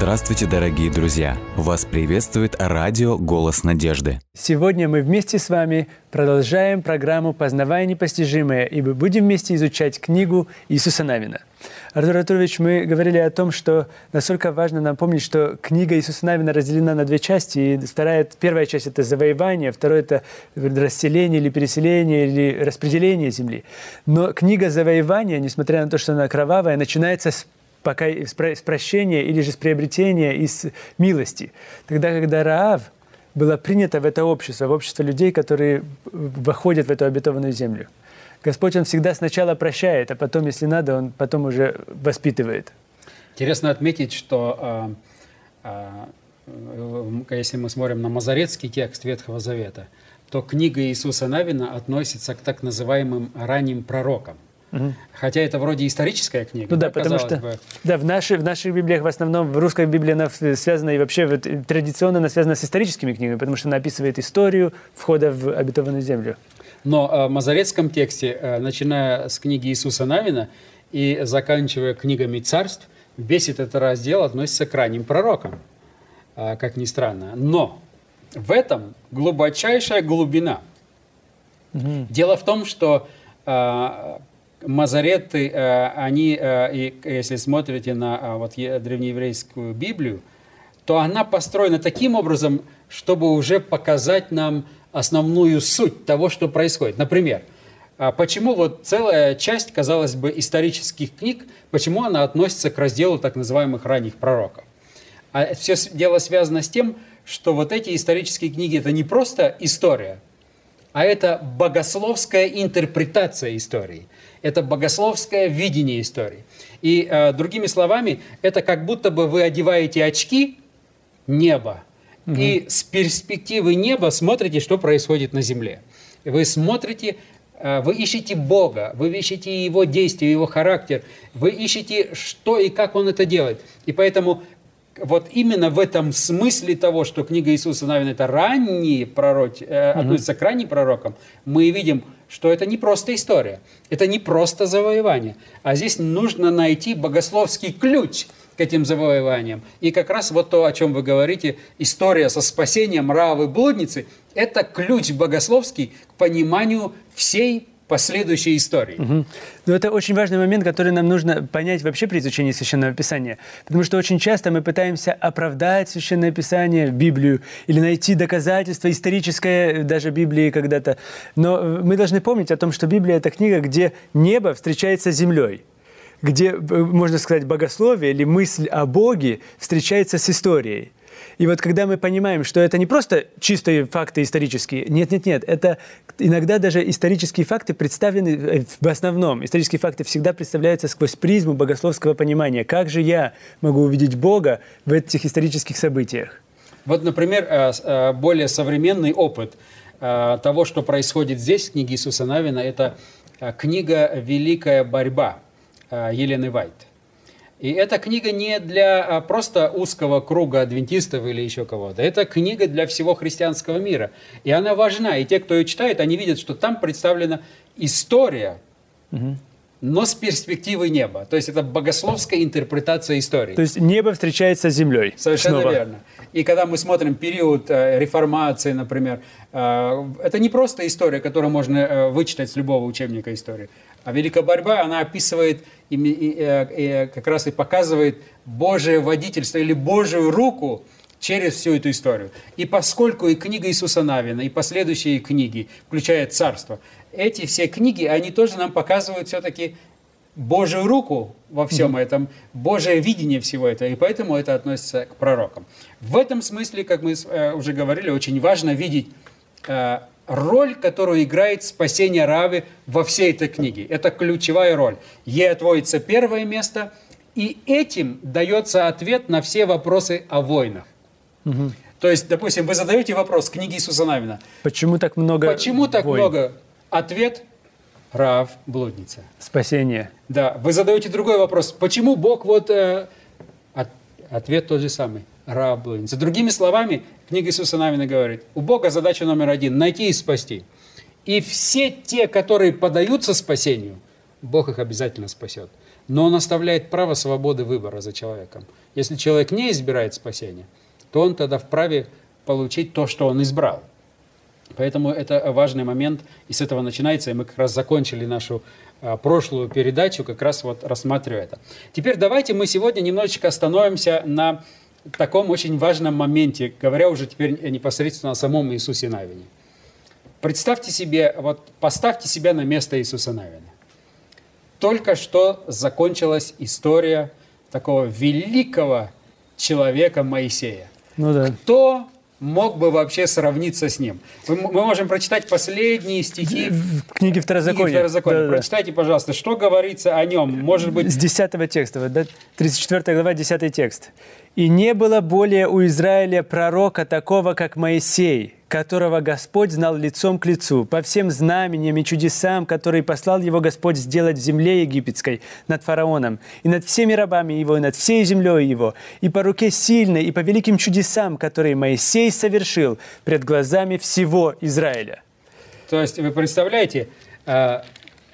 Здравствуйте, дорогие друзья! Вас приветствует радио «Голос надежды». Сегодня мы вместе с вами продолжаем программу «Познавая непостижимое», и мы будем вместе изучать книгу Иисуса Навина. Артур Артурович, мы говорили о том, что насколько важно нам помнить, что книга Иисуса Навина разделена на две части. И вторая, первая часть – это завоевание, вторая – это расселение или переселение или распределение земли. Но книга завоевания, несмотря на то, что она кровавая, начинается с пока с прощения или же с приобретения из милости. Тогда, когда Раав была принята в это общество, в общество людей, которые выходят в эту обетованную землю. Господь, Он всегда сначала прощает, а потом, если надо, Он потом уже воспитывает. Интересно отметить, что э, э, если мы смотрим на мазарецкий текст Ветхого Завета, то книга Иисуса Навина относится к так называемым ранним пророкам – Угу. Хотя это вроде историческая книга. Ну да, да потому что бы. да, в, нашей, в наших библиях в основном, в русской библии она связана и вообще вот, традиционно она связана с историческими книгами, потому что она описывает историю входа в обетованную землю. Но э, в мазарецком тексте, э, начиная с книги Иисуса Навина и заканчивая книгами царств, весь этот раздел относится к ранним пророкам, э, как ни странно. Но в этом глубочайшая глубина. Угу. Дело в том, что Мазареты, э, они, э, если смотрите на э, вот, древнееврейскую Библию, то она построена таким образом, чтобы уже показать нам основную суть того, что происходит. Например, почему вот целая часть, казалось бы, исторических книг, почему она относится к разделу так называемых ранних пророков? А все дело связано с тем, что вот эти исторические книги – это не просто история, а это богословская интерпретация истории – это богословское видение истории. И э, другими словами, это как будто бы вы одеваете очки неба, угу. и с перспективы неба смотрите, что происходит на земле. Вы смотрите, э, вы ищете Бога, вы ищете Его действия, Его характер, вы ищете, что и как Он это делает. И поэтому вот именно в этом смысле того, что книга Иисуса Навина это ранние пророки, э, относится к ранним пророкам, мы видим, что это не просто история, это не просто завоевание, а здесь нужно найти богословский ключ к этим завоеваниям. И как раз вот то, о чем вы говорите, история со спасением Равы блудницы, это ключ богословский к пониманию всей последующей истории. Угу. Но это очень важный момент, который нам нужно понять вообще при изучении Священного Писания. Потому что очень часто мы пытаемся оправдать Священное Писание, Библию, или найти доказательства историческое даже Библии когда-то. Но мы должны помнить о том, что Библия – это книга, где небо встречается с землей где, можно сказать, богословие или мысль о Боге встречается с историей. И вот когда мы понимаем, что это не просто чистые факты исторические, нет-нет-нет, это иногда даже исторические факты представлены э, в основном. Исторические факты всегда представляются сквозь призму богословского понимания. Как же я могу увидеть Бога в этих исторических событиях? Вот, например, э, э, более современный опыт того, что происходит здесь в книге Иисуса Навина, это книга «Великая борьба» Елены Вайт. И эта книга не для а, просто узкого круга адвентистов или еще кого-то. Это книга для всего христианского мира. И она важна. И те, кто ее читает, они видят, что там представлена история, угу. но с перспективы неба. То есть это богословская интерпретация истории. То есть небо встречается с землей. Совершенно снова. верно. И когда мы смотрим период э, реформации, например, э, это не просто история, которую можно э, вычитать с любого учебника истории. А Великая борьба, она описывает и, и, и, как раз и показывает Божие водительство или Божию руку через всю эту историю. И поскольку и книга Иисуса Навина, и последующие книги, включая «Царство», эти все книги, они тоже нам показывают все-таки Божию руку во всем mm-hmm. этом, Божие видение всего этого, и поэтому это относится к пророкам. В этом смысле, как мы э, уже говорили, очень важно видеть э, роль, которую играет спасение Равы во всей этой книге. Это ключевая роль. Ей отводится первое место, и этим дается ответ на все вопросы о войнах. Угу. То есть, допустим, вы задаете вопрос книги Иисуса Навина. Почему так много Почему так войн? много? Ответ – Рав, блудница. Спасение. Да. Вы задаете другой вопрос. Почему Бог вот... Э, от, ответ тот же самый раб блудница. Другими словами, книга Иисуса Навина говорит, у Бога задача номер один – найти и спасти. И все те, которые подаются спасению, Бог их обязательно спасет. но он оставляет право свободы выбора за человеком. Если человек не избирает спасения, то он тогда вправе получить то, что он избрал. Поэтому это важный момент, и с этого начинается, и мы как раз закончили нашу а, прошлую передачу, как раз вот рассматривая это. Теперь давайте мы сегодня немножечко остановимся на таком очень важном моменте, говоря уже теперь непосредственно о самом Иисусе Навине. Представьте себе, вот поставьте себя на место Иисуса Навина. Только что закончилась история такого великого человека Моисея. Ну да. Кто мог бы вообще сравниться с ним. Мы, мы можем прочитать последние стихи в книге Второзакония. Второзакония. Да, да. Прочитайте, пожалуйста, что говорится о нем. Может быть... С 10 текста, да? 34 глава, 10 текст. «И не было более у Израиля пророка такого, как Моисей, которого Господь знал лицом к лицу, по всем знамениям и чудесам, которые послал его Господь сделать в земле египетской, над фараоном, и над всеми рабами его, и над всей землей его, и по руке сильной, и по великим чудесам, которые Моисей совершил пред глазами всего Израиля». То есть вы представляете, э,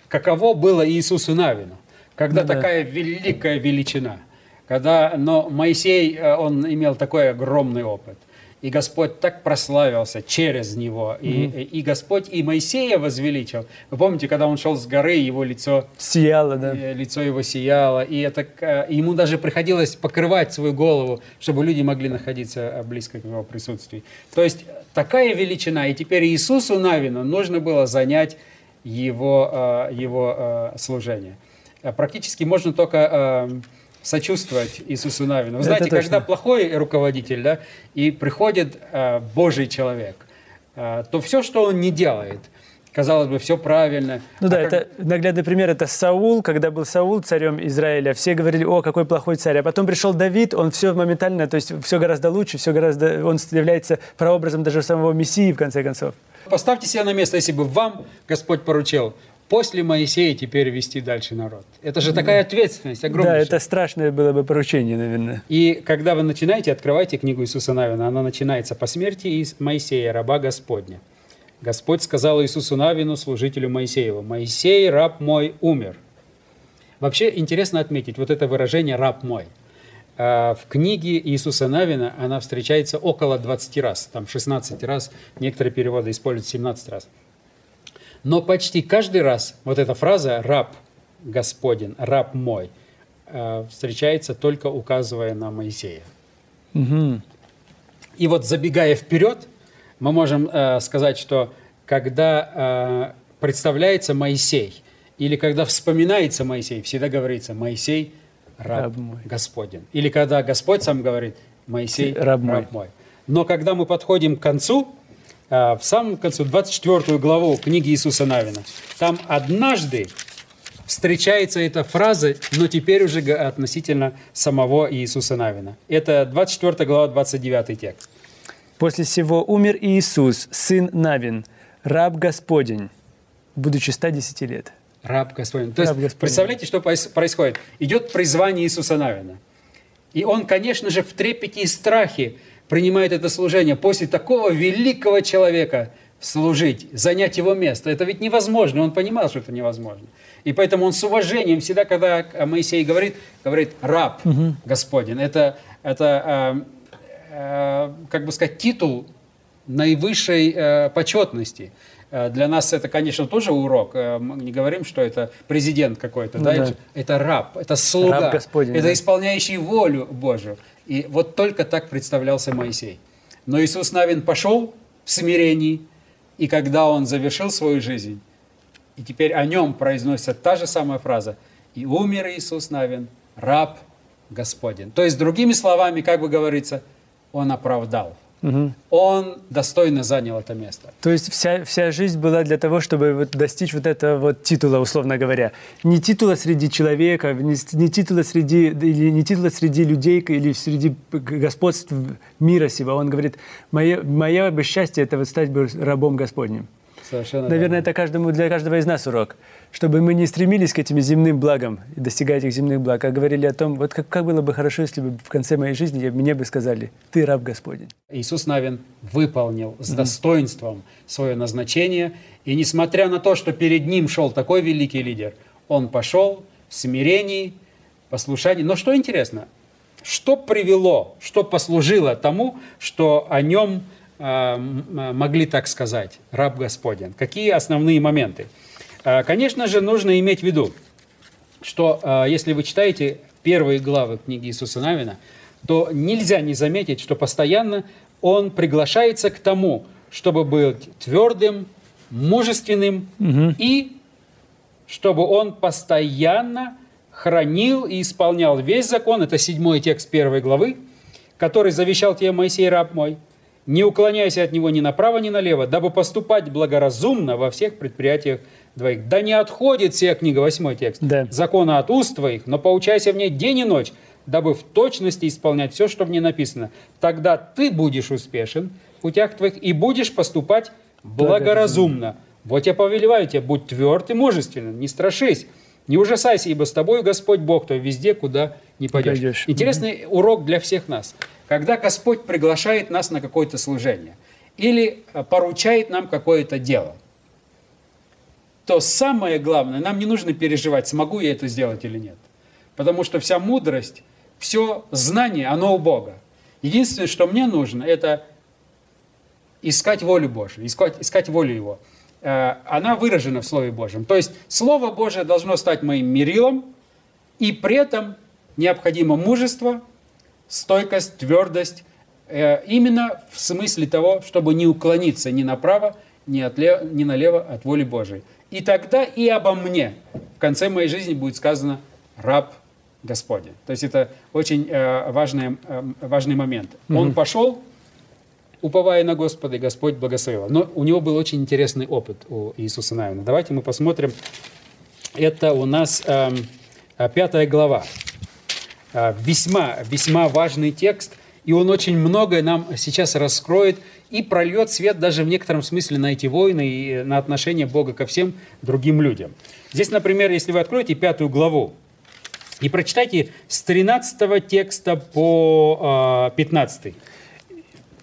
каково было Иисусу Навину, когда ну, такая да. великая величина, когда, но Моисей, э, он имел такой огромный опыт и Господь так прославился через него. Mm-hmm. И, и Господь и Моисея возвеличил. Вы помните, когда он шел с горы, его лицо... Сияло, да. Э, лицо его сияло. И это, ему даже приходилось покрывать свою голову, чтобы люди могли находиться близко к его присутствию. То есть такая величина. И теперь Иисусу Навину нужно было занять его, его служение. Практически можно только сочувствовать Иисусу Навину. Вы знаете, когда плохой руководитель, да, и приходит э, Божий человек, э, то все, что он не делает, казалось бы, все правильно. Ну а да, как... это наглядный пример, это Саул, когда был Саул царем Израиля, все говорили, о, какой плохой царь, а потом пришел Давид, он все моментально, то есть все гораздо лучше, все гораздо, он является прообразом даже самого Мессии, в конце концов. Поставьте себя на место, если бы вам Господь поручил после Моисея теперь вести дальше народ. Это же такая ответственность огромная. Да, это страшное было бы поручение, наверное. И когда вы начинаете, открывайте книгу Иисуса Навина. Она начинается по смерти из Моисея, раба Господня. Господь сказал Иисусу Навину, служителю Моисееву, «Моисей, раб мой, умер». Вообще интересно отметить вот это выражение «раб мой». А, в книге Иисуса Навина она встречается около 20 раз, там 16 раз, некоторые переводы используют 17 раз. Но почти каждый раз вот эта фраза «раб Господень», «раб мой» э, встречается только указывая на Моисея. Угу. И вот забегая вперед, мы можем э, сказать, что когда э, представляется Моисей, или когда вспоминается Моисей, всегда говорится «Моисей – раб, раб мой. Господень». Или когда Господь сам говорит «Моисей – раб, раб мой. мой». Но когда мы подходим к концу, в самом конце, 24 главу книги Иисуса Навина. Там однажды встречается эта фраза, но теперь уже относительно самого Иисуса Навина. Это 24 глава, 29 текст. «После всего умер Иисус, сын Навин, раб Господень, будучи 110 лет». Раб Господень. То раб есть, Господень. представляете, что происходит? Идет призвание Иисуса Навина. И он, конечно же, в трепете и страхе принимает это служение после такого великого человека служить, занять его место. Это ведь невозможно, он понимал, что это невозможно. И поэтому он с уважением всегда, когда Моисей говорит, говорит «раб угу. Господень». Это, это э, э, как бы сказать, титул наивысшей э, почетности. Э, для нас это, конечно, тоже урок. Э, мы не говорим, что это президент какой-то. Ну, да? Да. Это раб, это слуга, раб Господень, это да. исполняющий волю Божию. И вот только так представлялся Моисей. Но Иисус Навин пошел в смирении, и когда он завершил свою жизнь, и теперь о нем произносится та же самая фраза, и умер Иисус Навин, раб Господень. То есть, другими словами, как бы говорится, он оправдал Угу. Он достойно занял это место. То есть вся, вся жизнь была для того, чтобы вот достичь вот этого вот титула, условно говоря. Не титула среди человека, не, не, титула среди, или не титула среди людей или среди господств мира сего. Он говорит, мое, мое бы счастье – это вот стать рабом Господним. Совершенно Наверное, верно. это каждому, для каждого из нас урок. Чтобы мы не стремились к этим земным благам и достигать этих земных благ, а говорили о том, вот как, как было бы хорошо, если бы в конце моей жизни мне бы сказали, ты раб Господень. Иисус Навин выполнил с достоинством свое назначение, и несмотря на то, что перед ним шел такой великий лидер, он пошел в смирении, послушание. Но что интересно, что привело, что послужило тому, что о нем могли так сказать, раб Господен? Какие основные моменты? Э, конечно же, нужно иметь в виду, что если вы читаете первые главы книги Иисуса Навина, то нельзя не заметить, что постоянно он приглашается к тому, чтобы быть твердым, мужественным угу. и чтобы он постоянно хранил и исполнял весь закон, это седьмой текст первой главы, который завещал тебе Моисей, раб мой, не уклоняйся от него ни направо, ни налево, дабы поступать благоразумно во всех предприятиях двоих. Да не отходит сия книга, восьмой текст, да. закона от уст твоих, но поучайся в ней день и ночь, дабы в точности исполнять все, что в ней написано. Тогда ты будешь успешен в путях твоих и будешь поступать благоразумно. Вот я повелеваю тебе, будь тверд и мужественным, не страшись, не ужасайся, ибо с тобой Господь Бог, то везде, куда не пойдешь. пойдешь. Интересный mm урок для всех нас. Когда Господь приглашает нас на какое-то служение или э, поручает нам какое-то дело, то самое главное, нам не нужно переживать, смогу я это сделать или нет. Потому что вся мудрость, все знание, оно у Бога. Единственное, что мне нужно, это искать волю Божию, искать, искать волю Его. Э, она выражена в Слове Божьем. То есть Слово Божие должно стать моим мерилом, и при этом необходимо мужество, стойкость, твердость, э, именно в смысле того, чтобы не уклониться ни направо, ни, отлево, ни налево от воли Божией. И тогда и обо мне в конце моей жизни будет сказано «раб Господень». То есть это очень э, важный, важный момент. Он пошел, уповая на Господа, и Господь благословил. Но у него был очень интересный опыт у Иисуса Навина. Давайте мы посмотрим. Это у нас э, пятая глава. Э, весьма, весьма важный текст, и он очень многое нам сейчас раскроет и прольет свет даже в некотором смысле на эти войны и на отношение Бога ко всем другим людям. Здесь, например, если вы откроете пятую главу и прочитайте с 13 текста по 15.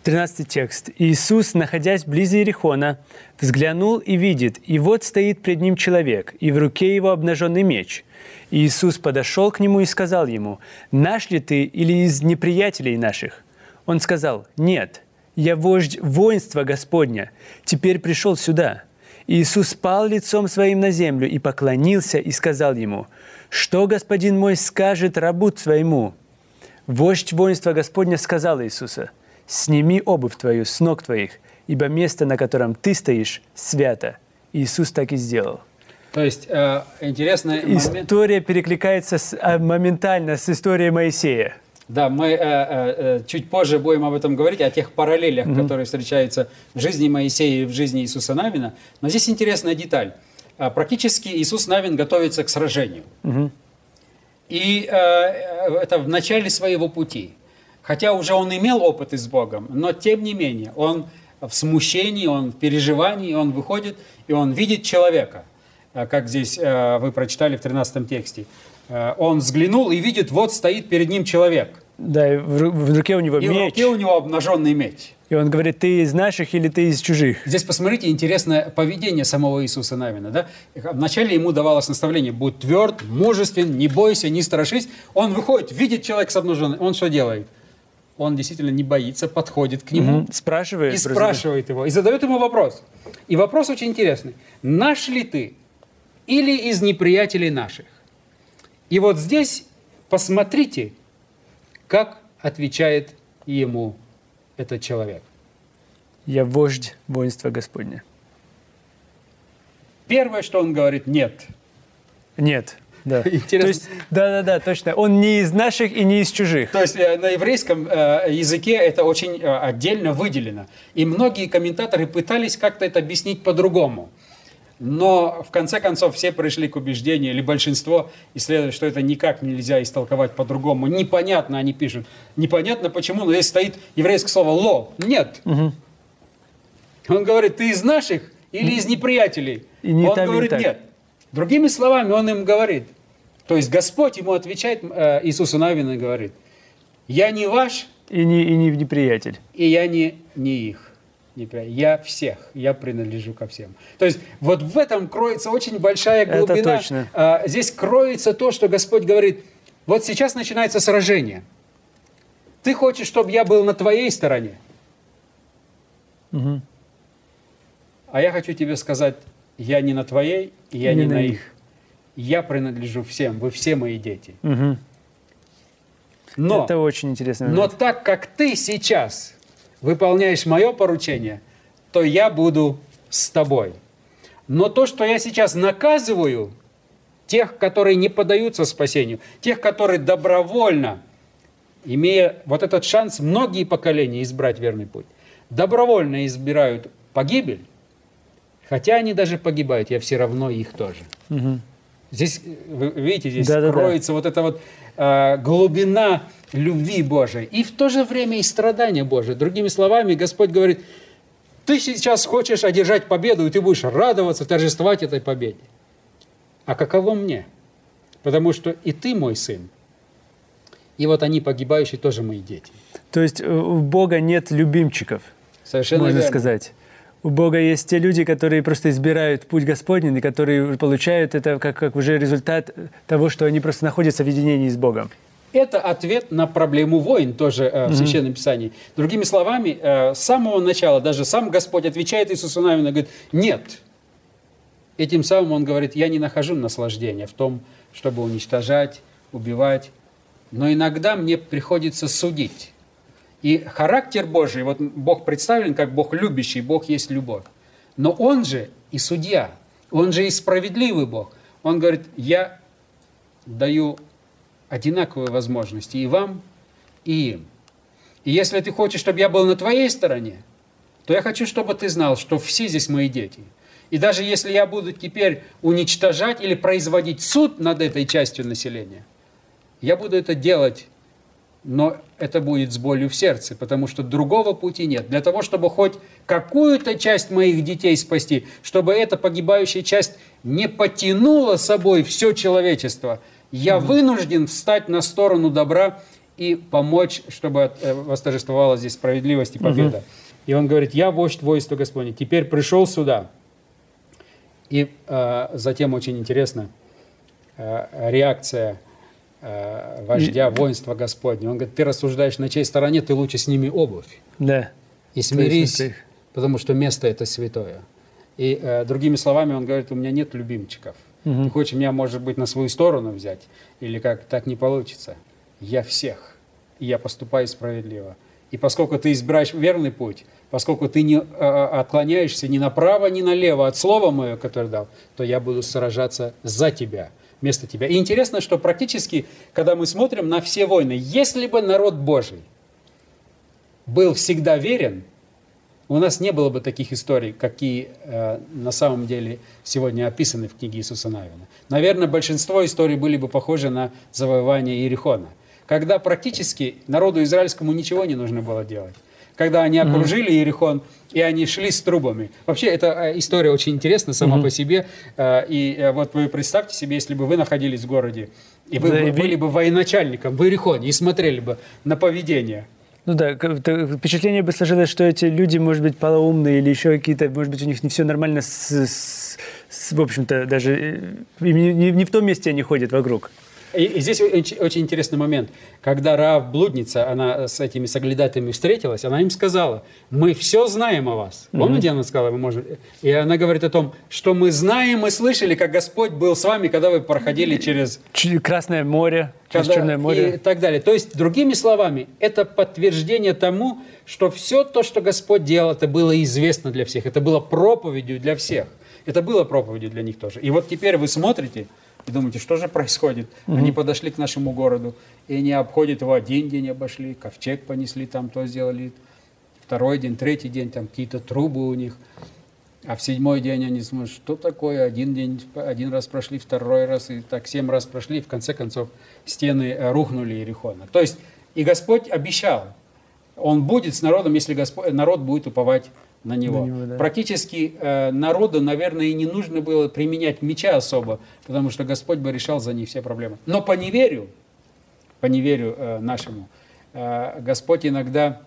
13 текст. «Иисус, находясь близ Иерихона, взглянул и видит, и вот стоит пред ним человек, и в руке его обнаженный меч. Иисус подошел к нему и сказал ему, «Наш ли ты или из неприятелей наших?» Он сказал, «Нет, я вождь воинства Господня, теперь пришел сюда». И Иисус спал лицом своим на землю и поклонился и сказал ему, «Что господин мой скажет рабу своему?» Вождь воинства Господня сказал Иисуса – сними обувь твою с ног твоих, ибо место, на котором ты стоишь, свято. Иисус так и сделал. То есть э, интересная история момент... перекликается с, э, моментально с историей Моисея. Да, мы э, э, э, чуть позже будем об этом говорить, о тех параллелях, mm-hmm. которые встречаются в жизни Моисея и в жизни Иисуса Навина. Но здесь интересная деталь. А, практически Иисус Навин готовится к сражению. Mm-hmm. И э, э, это в начале своего пути. Хотя уже он имел опыт с Богом, но тем не менее, он в смущении, он в переживании, он выходит, и он видит человека, э, как здесь э, вы прочитали в 13 тексте. Э, он взглянул и видит, вот стоит перед ним человек. Да, в руке у него и меч. в руке у него обнаженный меч. И он говорит, ты из наших или ты из чужих? Здесь посмотрите интересное поведение самого Иисуса Навина. Да? Вначале ему давалось наставление, будь тверд, мужествен, не бойся, не страшись. Он выходит, видит человека с обнаженным, он что делает? Он действительно не боится, подходит к нему. Угу. Спрашивает. И спрашивает его. И задает ему вопрос. И вопрос очень интересный. Наш ли ты или из неприятелей наших? И вот здесь посмотрите, как отвечает ему этот человек. Я вождь воинства Господня. Первое, что он говорит, нет. Нет. Да. Интересно. То есть, да, да, да, точно. Он не из наших и не из чужих. То есть э, на еврейском э, языке это очень э, отдельно выделено. И многие комментаторы пытались как-то это объяснить по-другому. Но в конце концов все пришли к убеждению, или большинство исследует, что это никак нельзя истолковать по-другому. Непонятно, они пишут. Непонятно почему, но здесь стоит еврейское слово «ло». Нет. Угу. Он говорит, ты из наших или из неприятелей? И не Он там, говорит, нет. Другими словами, он им говорит. То есть Господь ему отвечает, э, Иисусу Навину говорит, я не ваш. И не, и не неприятель. И я не, не их. Я всех, я принадлежу ко всем. То есть вот в этом кроется очень большая глубина. Это точно. А, здесь кроется то, что Господь говорит, Вот сейчас начинается сражение. Ты хочешь, чтобы я был на твоей стороне? Мгм. А я хочу тебе сказать, я не на твоей, и я Не не, на на их. их. Я принадлежу всем, вы все мои дети. Мгм. Но, Это очень интересно. но так как ты сейчас выполняешь мое поручение, то я буду с тобой. Но то, что я сейчас наказываю тех, которые не поддаются спасению, тех, которые добровольно, имея вот этот шанс многие поколения избрать верный путь, добровольно избирают погибель, хотя они даже погибают, я все равно их тоже. Мгм. Здесь, э, вы видите, здесь Да-да-да. кроется вот эта вот э, глубина любви Божией и в то же время и страдания Божие. Другими словами, Господь говорит, ты сейчас хочешь одержать победу, и ты будешь радоваться, торжествовать этой победе. А каково мне? Потому что и ты мой сын, и вот они, погибающие, тоже мои дети. То есть э, у Бога нет любимчиков, Совершенно можно верно. сказать. У Бога есть те люди, которые просто избирают путь Господень, и которые получают это как, как уже результат того, что они просто находятся в единении с Богом. Это ответ на проблему войн тоже э, в Священном Писании. Другими словами, э, с самого начала даже сам Господь отвечает Иисусу Навину, говорит, нет. Этим самым Он говорит, я не нахожу наслаждения в том, чтобы уничтожать, убивать, но иногда мне приходится судить. И характер Божий, вот Бог представлен как Бог любящий, Бог есть любовь. Но Он же и судья, Он же и справедливый Бог. Он говорит, я даю одинаковые возможности и вам, и им. И если ты хочешь, чтобы я был на твоей стороне, то я хочу, чтобы ты знал, что все здесь мои дети. И даже если я буду теперь уничтожать или производить суд над этой частью населения, я буду это делать, но это будет с болью в сердце, потому что другого пути нет. Для того, чтобы хоть какую-то часть моих детей спасти, чтобы эта погибающая часть не потянула собой все человечество, я вынужден встать на сторону добра и помочь, чтобы э, восторжествовала здесь справедливость и победа. И он говорит, я вождь войска Господне, теперь пришел сюда. И э, затем очень интересно э, реакция вождя воинства Господня. Он говорит, ты рассуждаешь на чьей стороне, ты лучше сними обувь Да. и смирись, потому что место это святое. И э, другими словами, он говорит, у меня нет любимчиков. Ты хочешь меня, может быть, на свою сторону взять? Или как так не получится? Я всех, и я поступаю справедливо. И поскольку ты избираешь верный путь, поскольку ты не э, отклоняешься ни направо, ни налево от слова моего, которое дал, то я буду сражаться за тебя, вместо тебя. И интересно, что практически, когда мы смотрим на все войны, если бы народ Божий был всегда верен, у нас не было бы таких историй, какие э, на самом деле сегодня описаны в книге Иисуса Навина. Наверное, большинство историй были бы похожи на завоевание Иерихона, когда практически народу израильскому ничего не нужно было делать. Когда они окружили Иерихон, и они шли с трубами. Вообще, эта э, история очень интересна сама по себе. Э, И э, вот вы представьте себе, если бы вы находились в городе, и вы Да, и бы ви- были бы военачальником в Иерихоне и смотрели бы на поведение Ну да, впечатление бы сложилось, что эти люди, может быть, полоумные или еще какие-то, может быть, у них не все нормально с, с- с- в общем-то, даже не- не в том месте они ходят вокруг. И, и здесь очень, очень интересный момент. Когда Раав блудница, она с этими соглядатаями встретилась, она им сказала, мы все знаем о вас. Помните, она сказала, мы можем... И она говорит о том, что мы знаем и слышали, как Господь был с вами, когда вы проходили через... Красное море, через когда- Черное море. И так далее. То есть, другими словами, это подтверждение тому, что все то, что Господь делал, это было известно для всех. Это было проповедью для всех. Это было проповедью для них тоже. И вот теперь вы смотрите и думаете, что же происходит? Они подошли к нашему городу, и они обходят его один день обошли, ковчег понесли, там то сделали, второй день, третий день, там какие-то трубы у них. А в седьмой день они смотрят, что такое, один день, один раз прошли, второй раз, и так семь раз прошли, и в конце концов стены э, рухнули Иерихона. То есть и Господь обещал, Он будет с народом, если Господь, народ будет уповать на Него. На него, да. Практически э, народу, наверное, и не нужно было применять меча особо, потому что Господь бы решал за них все проблемы. Но по неверию, по неверию э, нашему, э, Господь иногда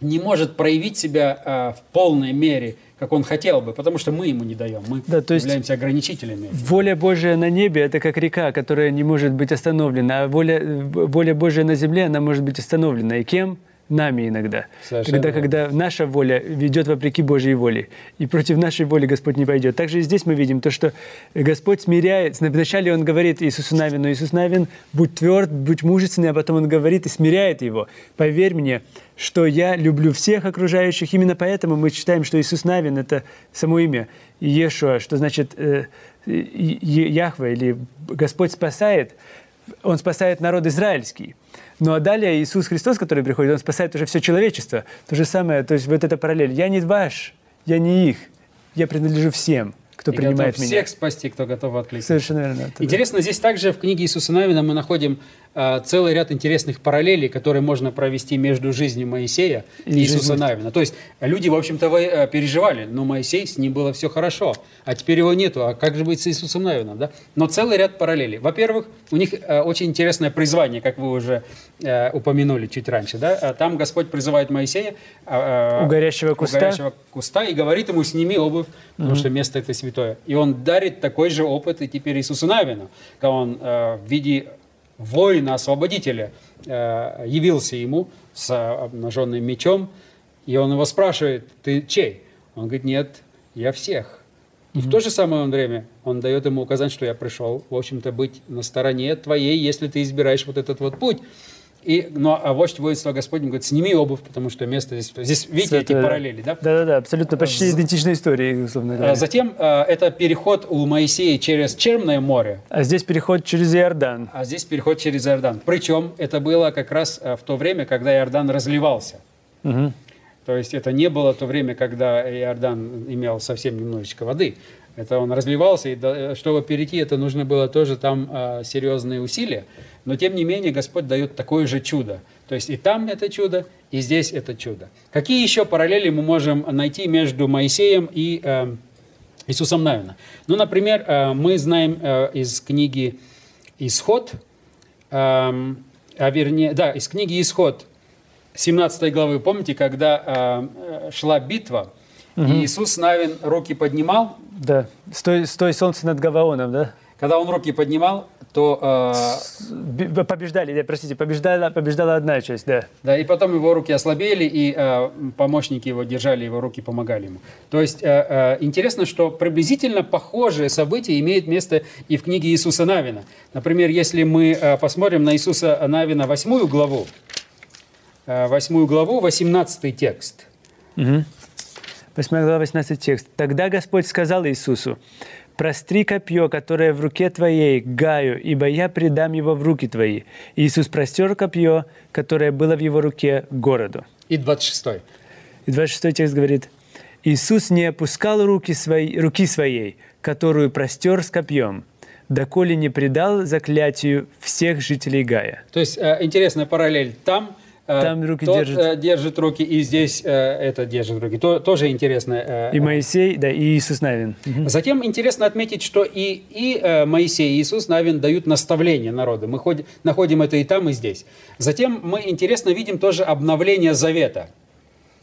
не может проявить себя э, в полной мере как Он хотел бы, потому что мы Ему не даем. Мы Да, то есть- являемся ограничителями. Воля Божия на небе – это как река, которая не может быть остановлена, а воля, воля Божия на земле, она может быть остановлена. И кем? Нами иногда. Совершенно Тогда, когда наша воля ведет вопреки Божьей воле, и против нашей воли Господь не пойдет. Также и здесь мы видим то, что Господь смиряет. Вначале Он говорит Иисусу Навину, Иисус Навин, будь тверд, будь мужественный, а потом Он говорит и смиряет его. Поверь мне, что я люблю всех окружающих. Именно поэтому мы считаем, что Иисус Навин – это само имя Иешуа, что значит э, Яхве или Господь спасает, Он спасает народ израильский. Ну а далее Иисус Христос, который приходит, Он спасает уже все человечество. То же самое, то есть вот эта параллель. Я не ваш, я не их, я принадлежу всем, кто И принимает готов меня. всех спасти, кто готов откликнуться. Совершенно верно. Это да. Интересно, здесь также в книге Иисуса Навина мы находим целый ряд интересных параллелей, которые можно провести между жизнью Моисея и, И Иисуса жизнью- Навина. То есть люди, в общем-то, э, переживали, но Моисей, с ним было все хорошо, а теперь его нету, а как же быть с Иисусом Навином? Да? Но целый ряд параллелей. Во-первых, у них э, очень интересное призвание, как вы уже э, упомянули чуть раньше. Да? Там Господь призывает Моисея У горящего куста. у горящего куста и говорит ему, сними обувь, потому что место это святое. И он дарит такой же опыт и теперь Иисусу Навину, когда он э, в виде воина-освободителя э, явился ему с обнаженным мечом, и он его спрашивает, ты чей? Он говорит, нет, я всех. И в то же самое время он дает ему указать, что я пришел, в общем-то, быть на стороне твоей, если ты избираешь вот этот вот путь. И, но, а вождь воинства Господень говорит, сними обувь, потому что место здесь... Здесь видите эти параллели, да? Да-да-да, абсолютно почти идентичная история, условно говоря. А Затем э, это переход у Моисея через Черное море, А здесь переход через Иордан. а здесь переход через Иордан. Причем это было как раз э, в то время, когда Иордан разливался. Мгм. То есть это не было то время, когда Иордан имел совсем немножечко воды. Это он разливался, и до- чтобы перейти, это нужно было тоже там э, серьезные усилия. Но тем не менее Господь дает такое же чудо. То есть и там это чудо, и здесь это чудо. Какие еще параллели мы можем найти между Моисеем и э, Иисусом Навина? Ну, например, э, мы знаем э, из книги «Исход», а вернее, да, из книги «Исход», 17 главы, помните, когда э, э, шла битва, и Иисус Навин руки поднимал, Да. Стой, стой солнце над Гаваоном, да? когда он руки поднимал, то э, Побеждали, да, простите, побеждала, побеждала одна часть, да. Да, и потом его руки ослабели, и э, помощники его держали, его руки помогали ему. То есть э, э, интересно, что приблизительно похожие события имеют место и в книге Иисуса Навина. Например, если мы э, посмотрим на Иисуса Навина восьмую главу, э, главу, 18 текст. 8 глава, 18 текст. «Тогда Господь сказал Иисусу, «Простри копье, которое в руке твоей, Гаю, ибо я предам его в руки твои». Иисус простер копье, которое было в его руке, городу. И 26. И 26 текст говорит, «Иисус не опускал руки, свои, руки своей, которую простер с копьем, доколе не предал заклятию всех жителей Гая». То есть э, интересная параллель. Там, Там руки тот, держит. э, держит руки, и здесь э, это держит руки. То, тоже интересно. э, И Моисей, да, и Иисус Навин. Затем интересно отметить, что и, и э, Моисей, и Иисус Навин дают наставления народу. Мы ходи- находим это и там, и здесь. Затем мы интересно видим тоже обновление завета.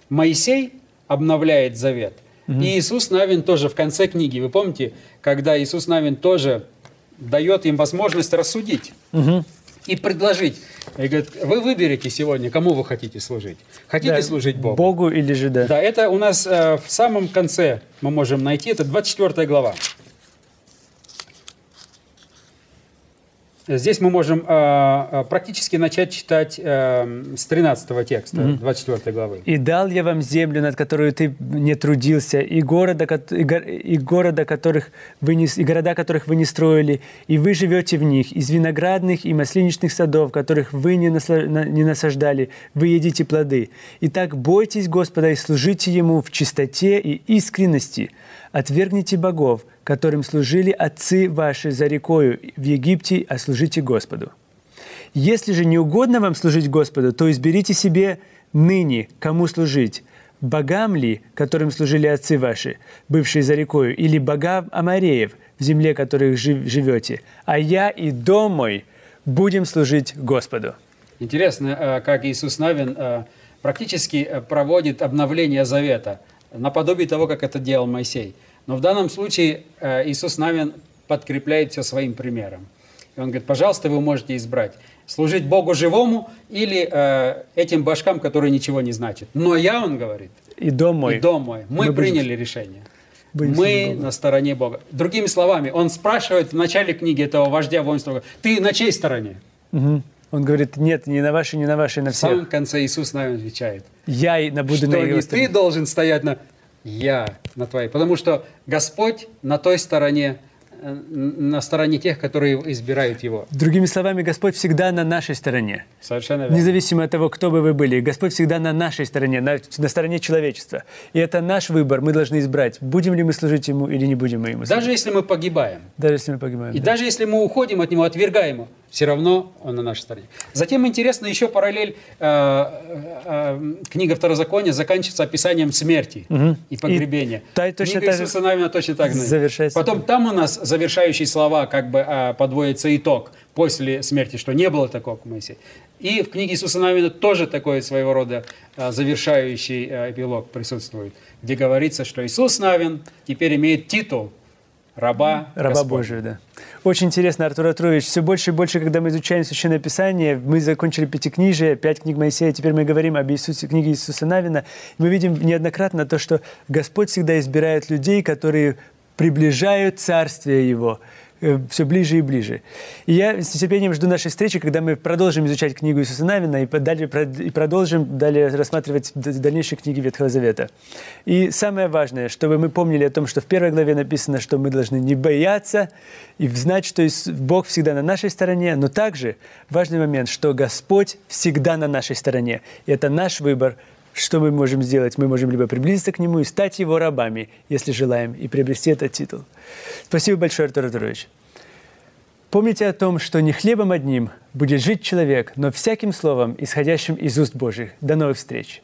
Моисей обновляет завет. И Иисус Навин тоже в конце книги. Вы помните, когда Иисус Навин тоже дает им возможность рассудить и предложить. И говорит, вы выберете сегодня, кому вы хотите служить. Хотите Да, служить Богу? Богу или же да. Да, это у нас э, в самом конце мы можем найти, это 24 глава. Здесь мы можем э, практически начать читать э, с 13 текста, 24 главы. «И дал я вам землю, над которую ты не трудился, и города, и го- и города, которых вы не, и города, которых вы не строили, и вы живете в них, из виноградных и маслиничных садов, которых вы не, насла- на- не насаждали, вы едите плоды. Итак, бойтесь Господа и служите Ему в чистоте и искренности. Отвергните богов, которым служили отцы ваши за рекою в Египте, а служите Господу». Если же не угодно вам служить Господу, то изберите себе ныне, кому служить. Богам ли, которым служили отцы ваши, бывшие за рекою, или богам Амареев, в земле которых жив- живете, а я и дом мой будем служить Господу». Интересно, э, как Иисус Навин э, практически э, проводит обновление завета. Наподобие того, как это делал Моисей. Но в данном случае э, Иисус Навин подкрепляет все своим примером. И он говорит, пожалуйста, вы можете избрать служить Богу живому или э, этим башкам, которые ничего не значат. Но я, он говорит, И дом мой. и дом мой, мы, Мы приняли решение. будем мы на стороне Бога. Другими словами, он спрашивает в начале книги этого вождя воинства, ты на чьей стороне? Мгм. Он говорит, нет, не на вашей, не на вашей, на В самом всех. конце Иисус нам отвечает, Я и на- буду что на не ты должен стоять на... Я на твоей. Потому что Господь на той стороне, на стороне тех, которые избирают Его. Другими словами, Господь всегда на нашей стороне. Совершенно верно. Независимо от того, кто бы вы были, Господь всегда на нашей стороне, на, на стороне человечества. И это наш выбор, мы должны избрать, будем ли мы служить Ему или не будем мы Ему служить. Даже если мы погибаем, Даже если мы погибаем. и да. даже если мы уходим от Него, отвергаем Его, все равно Он на нашей стороне. Затем интересно еще параллель. э, э, э, книга Второзакония заканчивается описанием смерти и погребения. И та- точно книга же Иисуса Навина точно так же. завершается. Потом там у нас завершающие слова, как бы э, подводится итог после смерти, что не было такого, как Моисей. И в книге Иисуса Навина тоже такой своего рода э, завершающий э, эпилог присутствует, где говорится, что Иисус Навин теперь имеет титул раба, Раба. Божия, да. Очень интересно, Артур Артурович. Все больше и больше, когда мы изучаем Священное Писание, мы закончили пятикнижие, пять книг Моисея, теперь мы говорим об Иисусе, книге Иисуса Навина. Мы видим неоднократно то, что Господь всегда избирает людей, которые приближают Царствие Его все ближе и ближе. И я с нетерпением жду нашей встречи, когда мы продолжим изучать книгу Иисуса Навина и, далее, и продолжим далее рассматривать дальнейшие книги Ветхого Завета. И самое важное, чтобы мы помнили о том, что в первой главе написано, что мы должны не бояться и знать, что Бог всегда на нашей стороне, но также важный момент, что Господь всегда на нашей стороне. И это наш выбор, что мы можем сделать? Мы можем либо приблизиться к Нему и стать Его рабами, если желаем, и приобрести этот титул. Спасибо большое, Артур Артурович. Помните о том, что не хлебом одним будет жить человек, но всяким словом, исходящим из уст Божьих. До новых встреч!